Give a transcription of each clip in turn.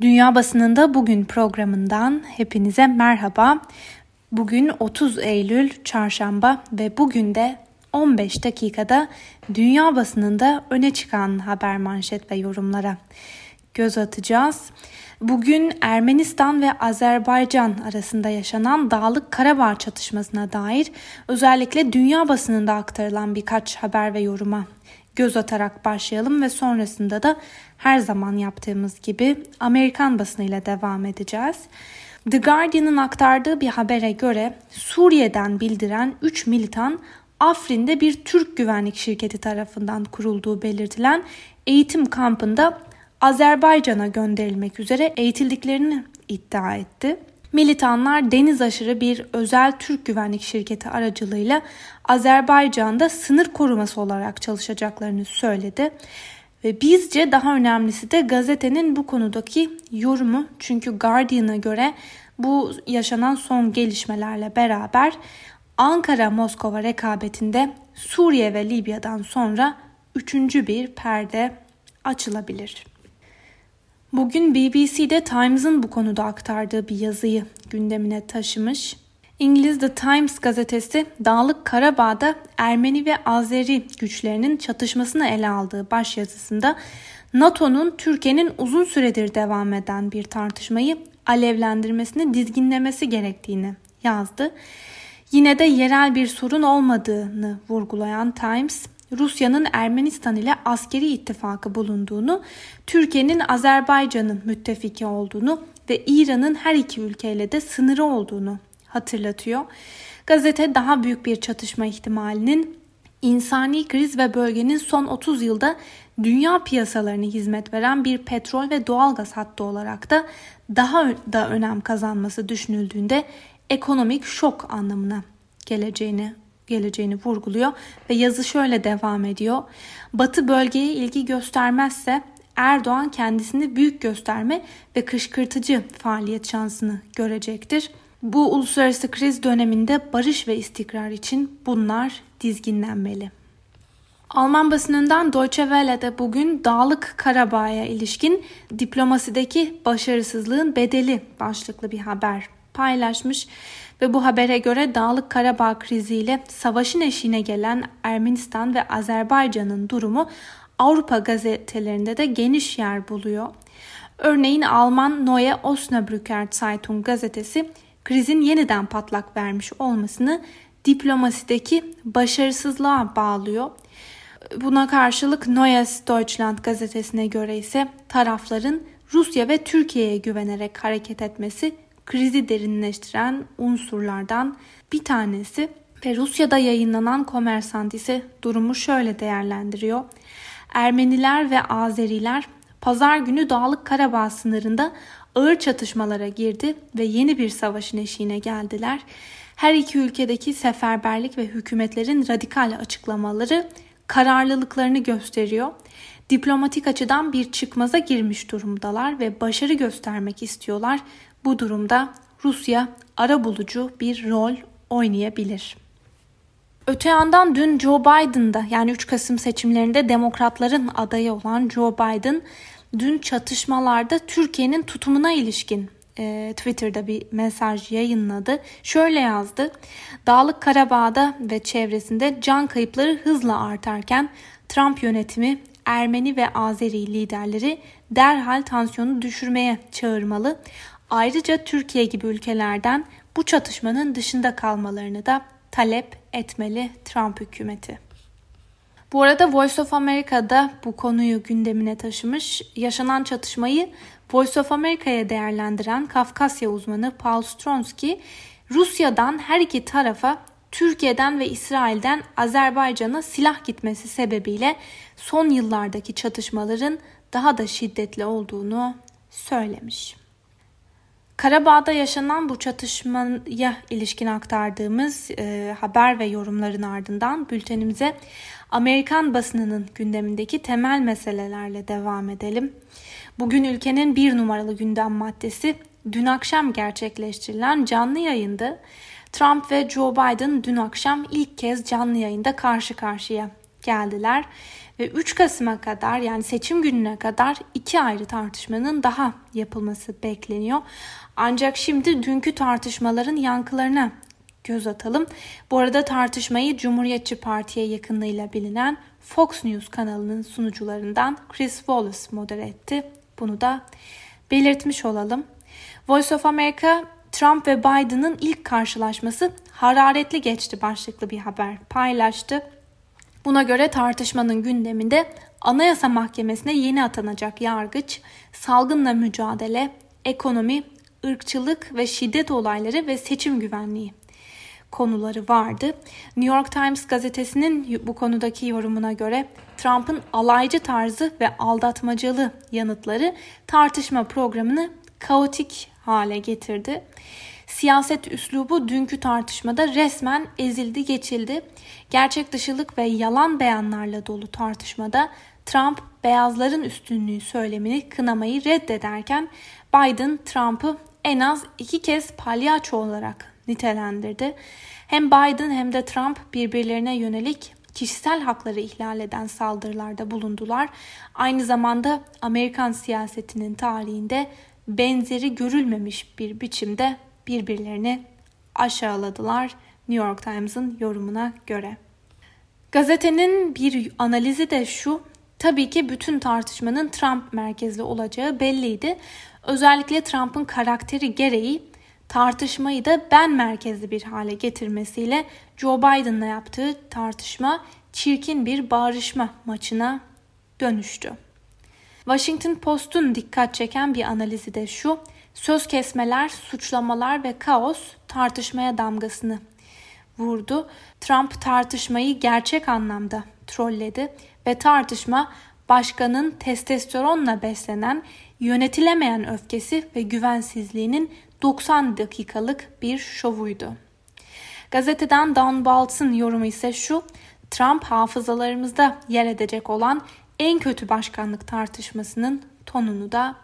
Dünya Basınında Bugün programından hepinize merhaba. Bugün 30 Eylül Çarşamba ve bugün de 15 dakikada dünya basınında öne çıkan haber manşet ve yorumlara göz atacağız. Bugün Ermenistan ve Azerbaycan arasında yaşanan Dağlık Karabağ çatışmasına dair özellikle dünya basınında aktarılan birkaç haber ve yoruma göz atarak başlayalım ve sonrasında da her zaman yaptığımız gibi Amerikan basınıyla devam edeceğiz. The Guardian'ın aktardığı bir habere göre Suriye'den bildiren 3 militan Afrin'de bir Türk güvenlik şirketi tarafından kurulduğu belirtilen eğitim kampında Azerbaycan'a gönderilmek üzere eğitildiklerini iddia etti. Militanlar deniz aşırı bir özel Türk güvenlik şirketi aracılığıyla Azerbaycan'da sınır koruması olarak çalışacaklarını söyledi. Ve bizce daha önemlisi de gazetenin bu konudaki yorumu. Çünkü Guardian'a göre bu yaşanan son gelişmelerle beraber Ankara-Moskova rekabetinde Suriye ve Libya'dan sonra üçüncü bir perde açılabilir. Bugün BBC'de Times'ın bu konuda aktardığı bir yazıyı gündemine taşımış. İngiliz The Times gazetesi Dağlık Karabağ'da Ermeni ve Azeri güçlerinin çatışmasını ele aldığı başyazısında NATO'nun Türkiye'nin uzun süredir devam eden bir tartışmayı alevlendirmesini dizginlemesi gerektiğini yazdı. Yine de yerel bir sorun olmadığını vurgulayan Times, Rusya'nın Ermenistan ile askeri ittifakı bulunduğunu, Türkiye'nin Azerbaycan'ın müttefiki olduğunu ve İran'ın her iki ülkeyle de sınırı olduğunu hatırlatıyor. Gazete daha büyük bir çatışma ihtimalinin insani kriz ve bölgenin son 30 yılda dünya piyasalarına hizmet veren bir petrol ve doğalgaz hattı olarak da daha da önem kazanması düşünüldüğünde ekonomik şok anlamına geleceğini geleceğini vurguluyor ve yazı şöyle devam ediyor. Batı bölgeye ilgi göstermezse Erdoğan kendisini büyük gösterme ve kışkırtıcı faaliyet şansını görecektir. Bu uluslararası kriz döneminde barış ve istikrar için bunlar dizginlenmeli. Alman basınından Deutsche Welle'de bugün Dağlık Karabağ'a ilişkin diplomasideki başarısızlığın bedeli başlıklı bir haber paylaşmış ve bu habere göre Dağlık Karabağ kriziyle savaşın eşiğine gelen Ermenistan ve Azerbaycan'ın durumu Avrupa gazetelerinde de geniş yer buluyor. Örneğin Alman Neue Osnabrücker Zeitung gazetesi krizin yeniden patlak vermiş olmasını diplomasideki başarısızlığa bağlıyor. Buna karşılık Neues Deutschland gazetesine göre ise tarafların Rusya ve Türkiye'ye güvenerek hareket etmesi krizi derinleştiren unsurlardan bir tanesi ve Rusya'da yayınlanan Kommersant ise durumu şöyle değerlendiriyor. Ermeniler ve Azeriler pazar günü Dağlık Karabağ sınırında ağır çatışmalara girdi ve yeni bir savaşın eşiğine geldiler. Her iki ülkedeki seferberlik ve hükümetlerin radikal açıklamaları kararlılıklarını gösteriyor. Diplomatik açıdan bir çıkmaza girmiş durumdalar ve başarı göstermek istiyorlar. Bu durumda Rusya ara bulucu bir rol oynayabilir. Öte yandan dün Joe Biden'da yani 3 Kasım seçimlerinde demokratların adayı olan Joe Biden dün çatışmalarda Türkiye'nin tutumuna ilişkin e, Twitter'da bir mesaj yayınladı. Şöyle yazdı. Dağlık Karabağ'da ve çevresinde can kayıpları hızla artarken Trump yönetimi Ermeni ve Azeri liderleri derhal tansiyonu düşürmeye çağırmalı. Ayrıca Türkiye gibi ülkelerden bu çatışmanın dışında kalmalarını da talep etmeli Trump hükümeti. Bu arada Voice of America'da bu konuyu gündemine taşımış, yaşanan çatışmayı Voice of America'ya değerlendiren Kafkasya uzmanı Paul Stronsky, Rusya'dan her iki tarafa Türkiye'den ve İsrail'den Azerbaycan'a silah gitmesi sebebiyle son yıllardaki çatışmaların daha da şiddetli olduğunu söylemiş. Karabağ'da yaşanan bu çatışmaya ilişkin aktardığımız e, haber ve yorumların ardından bültenimize Amerikan basınının gündemindeki temel meselelerle devam edelim. Bugün ülkenin bir numaralı gündem maddesi dün akşam gerçekleştirilen canlı yayında Trump ve Joe Biden dün akşam ilk kez canlı yayında karşı karşıya geldiler ve 3 Kasım'a kadar yani seçim gününe kadar iki ayrı tartışmanın daha yapılması bekleniyor. Ancak şimdi dünkü tartışmaların yankılarına göz atalım. Bu arada tartışmayı Cumhuriyetçi Parti'ye yakınlığıyla bilinen Fox News kanalının sunucularından Chris Wallace modere etti. Bunu da belirtmiş olalım. Voice of America Trump ve Biden'ın ilk karşılaşması hararetli geçti başlıklı bir haber paylaştı. Buna göre tartışmanın gündeminde Anayasa Mahkemesi'ne yeni atanacak yargıç, salgınla mücadele, ekonomi, ırkçılık ve şiddet olayları ve seçim güvenliği konuları vardı. New York Times gazetesinin bu konudaki yorumuna göre Trump'ın alaycı tarzı ve aldatmacalı yanıtları tartışma programını kaotik hale getirdi. Siyaset üslubu dünkü tartışmada resmen ezildi geçildi. Gerçek dışılık ve yalan beyanlarla dolu tartışmada Trump beyazların üstünlüğü söylemini kınamayı reddederken Biden Trump'ı en az iki kez palyaço olarak nitelendirdi. Hem Biden hem de Trump birbirlerine yönelik kişisel hakları ihlal eden saldırılarda bulundular. Aynı zamanda Amerikan siyasetinin tarihinde benzeri görülmemiş bir biçimde birbirlerini aşağıladılar New York Times'ın yorumuna göre. Gazetenin bir analizi de şu, tabii ki bütün tartışmanın Trump merkezli olacağı belliydi. Özellikle Trump'ın karakteri gereği tartışmayı da ben merkezli bir hale getirmesiyle Joe Biden'la yaptığı tartışma çirkin bir bağrışma maçına dönüştü. Washington Post'un dikkat çeken bir analizi de şu. Söz kesmeler, suçlamalar ve kaos tartışmaya damgasını vurdu. Trump tartışmayı gerçek anlamda trolledi ve tartışma başkanın testosteronla beslenen, yönetilemeyen öfkesi ve güvensizliğinin 90 dakikalık bir şovuydu. Gazeteden Don Baltz'ın yorumu ise şu, Trump hafızalarımızda yer edecek olan en kötü başkanlık tartışmasının tonunu da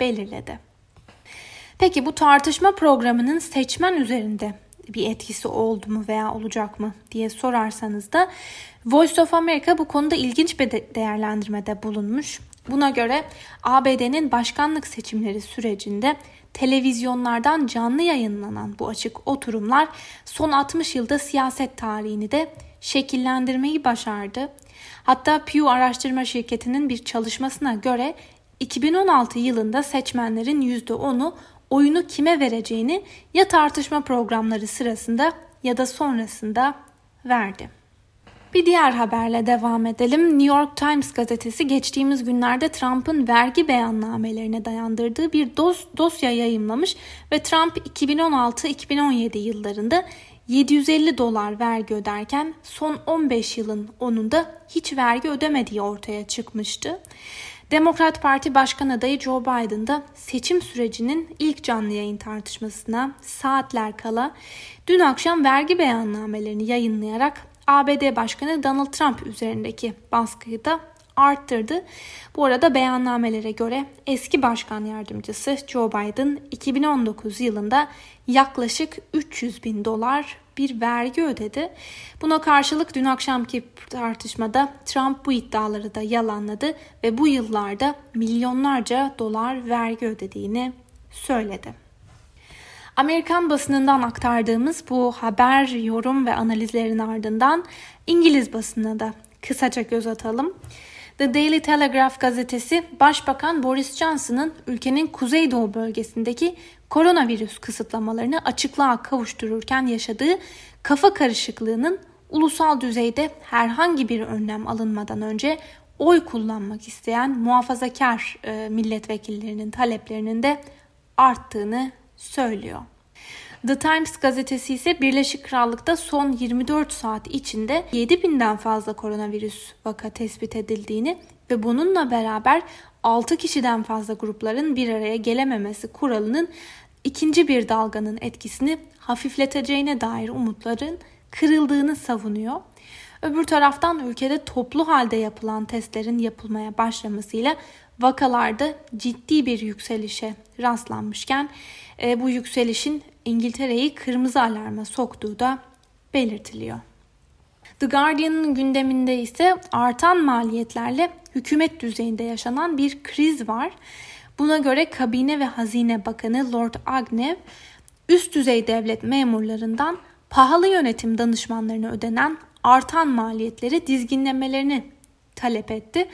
belirledi. Peki bu tartışma programının seçmen üzerinde bir etkisi oldu mu veya olacak mı diye sorarsanız da Voice of America bu konuda ilginç bir değerlendirmede bulunmuş. Buna göre ABD'nin başkanlık seçimleri sürecinde televizyonlardan canlı yayınlanan bu açık oturumlar son 60 yılda siyaset tarihini de şekillendirmeyi başardı. Hatta Pew araştırma şirketinin bir çalışmasına göre 2016 yılında seçmenlerin %10'u oyunu kime vereceğini ya tartışma programları sırasında ya da sonrasında verdi. Bir diğer haberle devam edelim. New York Times gazetesi geçtiğimiz günlerde Trump'ın vergi beyannamelerine dayandırdığı bir dos dosya yayımlamış ve Trump 2016-2017 yıllarında 750 dolar vergi öderken son 15 yılın onunda hiç vergi ödemediği ortaya çıkmıştı. Demokrat Parti Başkan adayı Joe Biden da seçim sürecinin ilk canlı yayın tartışmasına saatler kala dün akşam vergi beyannamelerini yayınlayarak ABD Başkanı Donald Trump üzerindeki baskıyı da arttırdı. Bu arada beyannamelere göre eski başkan yardımcısı Joe Biden 2019 yılında yaklaşık 300 bin dolar bir vergi ödedi. Buna karşılık dün akşamki tartışmada Trump bu iddiaları da yalanladı ve bu yıllarda milyonlarca dolar vergi ödediğini söyledi. Amerikan basınından aktardığımız bu haber, yorum ve analizlerin ardından İngiliz basınına da kısaca göz atalım. The Daily Telegraph gazetesi Başbakan Boris Johnson'ın ülkenin kuzeydoğu bölgesindeki koronavirüs kısıtlamalarını açıklığa kavuştururken yaşadığı kafa karışıklığının ulusal düzeyde herhangi bir önlem alınmadan önce oy kullanmak isteyen muhafazakar e, milletvekillerinin taleplerinin de arttığını söylüyor. The Times gazetesi ise Birleşik Krallık'ta son 24 saat içinde 7000'den fazla koronavirüs vaka tespit edildiğini ve bununla beraber 6 kişiden fazla grupların bir araya gelememesi kuralının ikinci bir dalganın etkisini hafifleteceğine dair umutların kırıldığını savunuyor. Öbür taraftan ülkede toplu halde yapılan testlerin yapılmaya başlamasıyla vakalarda ciddi bir yükselişe rastlanmışken e, bu yükselişin İngiltere'yi kırmızı alarma soktuğu da belirtiliyor. The Guardian'ın gündeminde ise artan maliyetlerle hükümet düzeyinde yaşanan bir kriz var. Buna göre Kabine ve Hazine Bakanı Lord Agnew üst düzey devlet memurlarından pahalı yönetim danışmanlarına ödenen artan maliyetleri dizginlemelerini talep etti.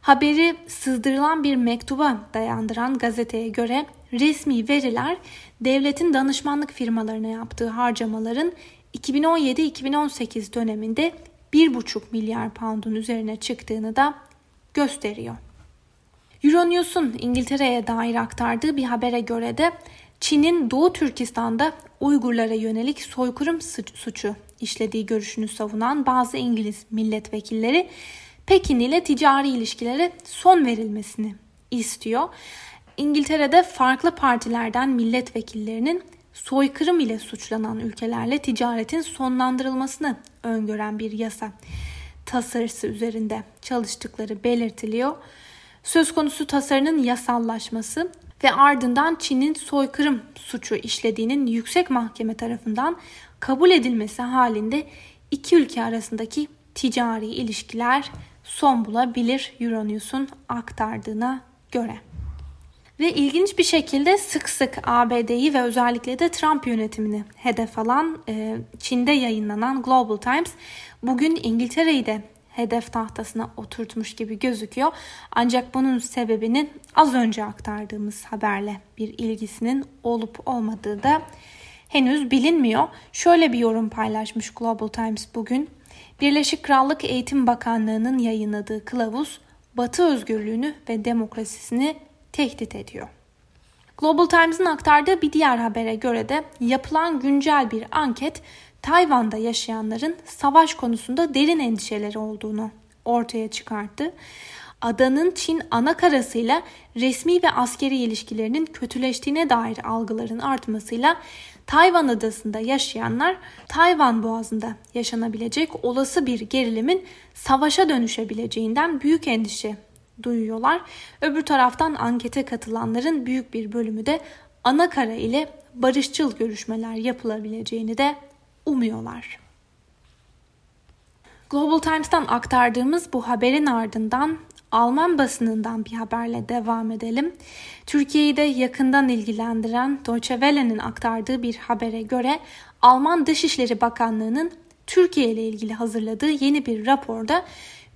Haberi sızdırılan bir mektuba dayandıran gazeteye göre resmi veriler devletin danışmanlık firmalarına yaptığı harcamaların 2017-2018 döneminde 1,5 milyar pound'un üzerine çıktığını da gösteriyor. Euronews'un İngiltere'ye dair aktardığı bir habere göre de Çin'in Doğu Türkistan'da Uygurlara yönelik soykırım suçu işlediği görüşünü savunan bazı İngiliz milletvekilleri Pekin ile ticari ilişkilere son verilmesini istiyor. İngiltere'de farklı partilerden milletvekillerinin soykırım ile suçlanan ülkelerle ticaretin sonlandırılmasını öngören bir yasa tasarısı üzerinde çalıştıkları belirtiliyor. Söz konusu tasarının yasallaşması ve ardından Çin'in soykırım suçu işlediğinin yüksek mahkeme tarafından kabul edilmesi halinde iki ülke arasındaki ticari ilişkiler son bulabilir Euronews'un aktardığına göre. Ve ilginç bir şekilde sık sık ABD'yi ve özellikle de Trump yönetimini hedef alan e, Çin'de yayınlanan Global Times bugün İngiltere'yi de hedef tahtasına oturtmuş gibi gözüküyor. Ancak bunun sebebinin az önce aktardığımız haberle bir ilgisinin olup olmadığı da henüz bilinmiyor. Şöyle bir yorum paylaşmış Global Times bugün. Birleşik Krallık Eğitim Bakanlığı'nın yayınladığı kılavuz Batı özgürlüğünü ve demokrasisini tehdit ediyor. Global Times'ın aktardığı bir diğer habere göre de yapılan güncel bir anket Tayvan'da yaşayanların savaş konusunda derin endişeleri olduğunu ortaya çıkarttı. Adanın Çin ana karasıyla resmi ve askeri ilişkilerinin kötüleştiğine dair algıların artmasıyla Tayvan adasında yaşayanlar Tayvan boğazında yaşanabilecek olası bir gerilimin savaşa dönüşebileceğinden büyük endişe duyuyorlar. Öbür taraftan ankete katılanların büyük bir bölümü de ana kara ile barışçıl görüşmeler yapılabileceğini de umuyorlar. Global Times'tan aktardığımız bu haberin ardından Alman basınından bir haberle devam edelim. Türkiye'yi de yakından ilgilendiren Deutsche Welle'nin aktardığı bir habere göre Alman Dışişleri Bakanlığı'nın Türkiye ile ilgili hazırladığı yeni bir raporda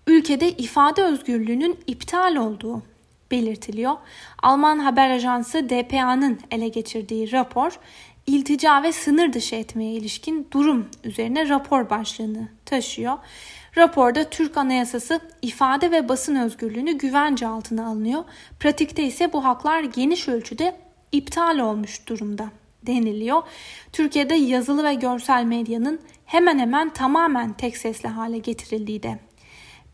ülkede ifade özgürlüğünün iptal olduğu belirtiliyor. Alman haber ajansı DPA'nın ele geçirdiği rapor iltica ve sınır dışı etmeye ilişkin durum üzerine rapor başlığını taşıyor. Raporda Türk Anayasası ifade ve basın özgürlüğünü güvence altına alınıyor. Pratikte ise bu haklar geniş ölçüde iptal olmuş durumda deniliyor. Türkiye'de yazılı ve görsel medyanın hemen hemen tamamen tek sesli hale getirildiği de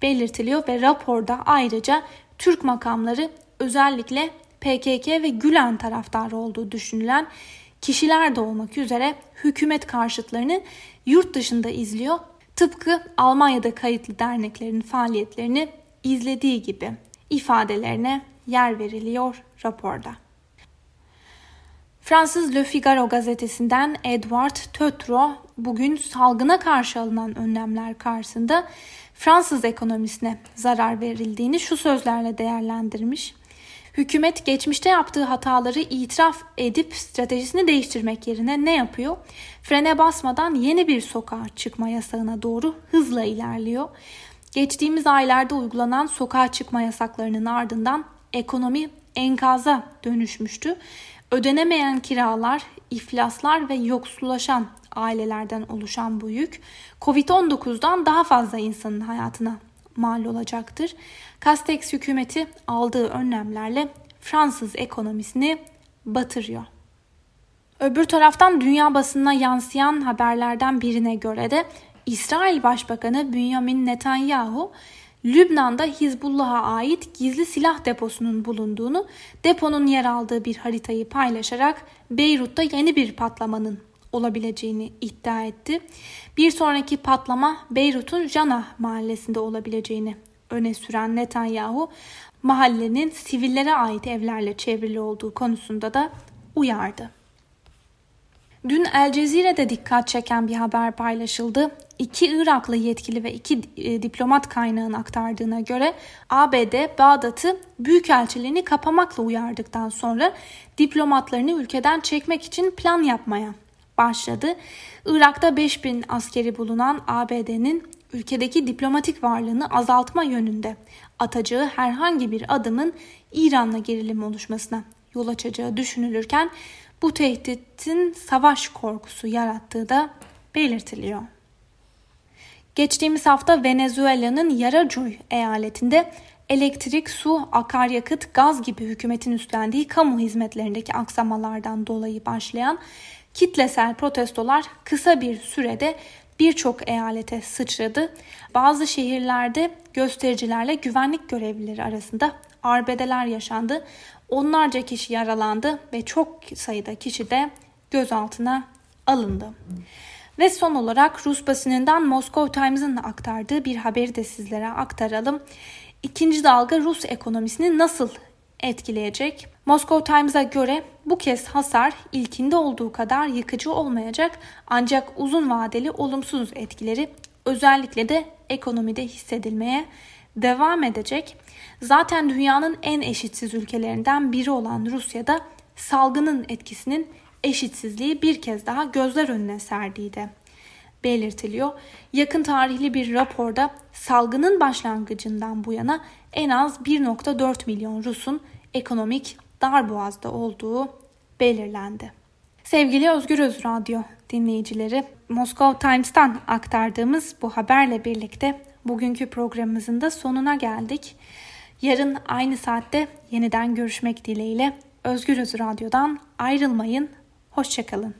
belirtiliyor ve raporda ayrıca Türk makamları özellikle PKK ve Gülen taraftarı olduğu düşünülen kişiler de olmak üzere hükümet karşıtlarını yurt dışında izliyor. Tıpkı Almanya'da kayıtlı derneklerin faaliyetlerini izlediği gibi ifadelerine yer veriliyor raporda. Fransız Le Figaro gazetesinden Edward Tötro bugün salgına karşı alınan önlemler karşısında Fransız ekonomisine zarar verildiğini şu sözlerle değerlendirmiş. Hükümet geçmişte yaptığı hataları itiraf edip stratejisini değiştirmek yerine ne yapıyor? Frene basmadan yeni bir sokağa çıkma yasağına doğru hızla ilerliyor. Geçtiğimiz aylarda uygulanan sokağa çıkma yasaklarının ardından ekonomi enkaza dönüşmüştü. Ödenemeyen kiralar, iflaslar ve yoksullaşan ailelerden oluşan bu yük Covid-19'dan daha fazla insanın hayatına mal olacaktır. Castex hükümeti aldığı önlemlerle Fransız ekonomisini batırıyor. Öbür taraftan dünya basınına yansıyan haberlerden birine göre de İsrail Başbakanı Benjamin Netanyahu Lübnan'da Hizbullah'a ait gizli silah deposunun bulunduğunu, deponun yer aldığı bir haritayı paylaşarak Beyrut'ta yeni bir patlamanın olabileceğini iddia etti. Bir sonraki patlama Beyrut'un Jana mahallesinde olabileceğini öne süren Netanyahu, mahallenin sivillere ait evlerle çevrili olduğu konusunda da uyardı. Dün El Cezire'de dikkat çeken bir haber paylaşıldı. iki Iraklı yetkili ve iki e, diplomat kaynağın aktardığına göre ABD Bağdat'ı büyükelçiliğini kapamakla uyardıktan sonra diplomatlarını ülkeden çekmek için plan yapmaya başladı. Irak'ta 5000 askeri bulunan ABD'nin ülkedeki diplomatik varlığını azaltma yönünde atacağı herhangi bir adımın İran'la gerilim oluşmasına yol açacağı düşünülürken bu tehditin savaş korkusu yarattığı da belirtiliyor. Geçtiğimiz hafta Venezuela'nın Yaracuy eyaletinde elektrik, su, akaryakıt, gaz gibi hükümetin üstlendiği kamu hizmetlerindeki aksamalardan dolayı başlayan kitlesel protestolar kısa bir sürede birçok eyalete sıçradı. Bazı şehirlerde göstericilerle güvenlik görevlileri arasında arbedeler yaşandı. Onlarca kişi yaralandı ve çok sayıda kişi de gözaltına alındı. Ve son olarak Rus basınından Moscow Times'ın aktardığı bir haberi de sizlere aktaralım. İkinci dalga Rus ekonomisini nasıl etkileyecek? Moscow Times'a göre bu kez hasar ilkinde olduğu kadar yıkıcı olmayacak ancak uzun vadeli olumsuz etkileri özellikle de ekonomide hissedilmeye devam edecek. Zaten dünyanın en eşitsiz ülkelerinden biri olan Rusya'da salgının etkisinin eşitsizliği bir kez daha gözler önüne serdiği de belirtiliyor. Yakın tarihli bir raporda salgının başlangıcından bu yana en az 1.4 milyon Rus'un ekonomik darboğazda olduğu belirlendi. Sevgili Özgür Öz Radyo dinleyicileri, Moscow Times'tan aktardığımız bu haberle birlikte bugünkü programımızın da sonuna geldik. Yarın aynı saatte yeniden görüşmek dileğiyle Özgür Öz Radyo'dan ayrılmayın. Hoşçakalın.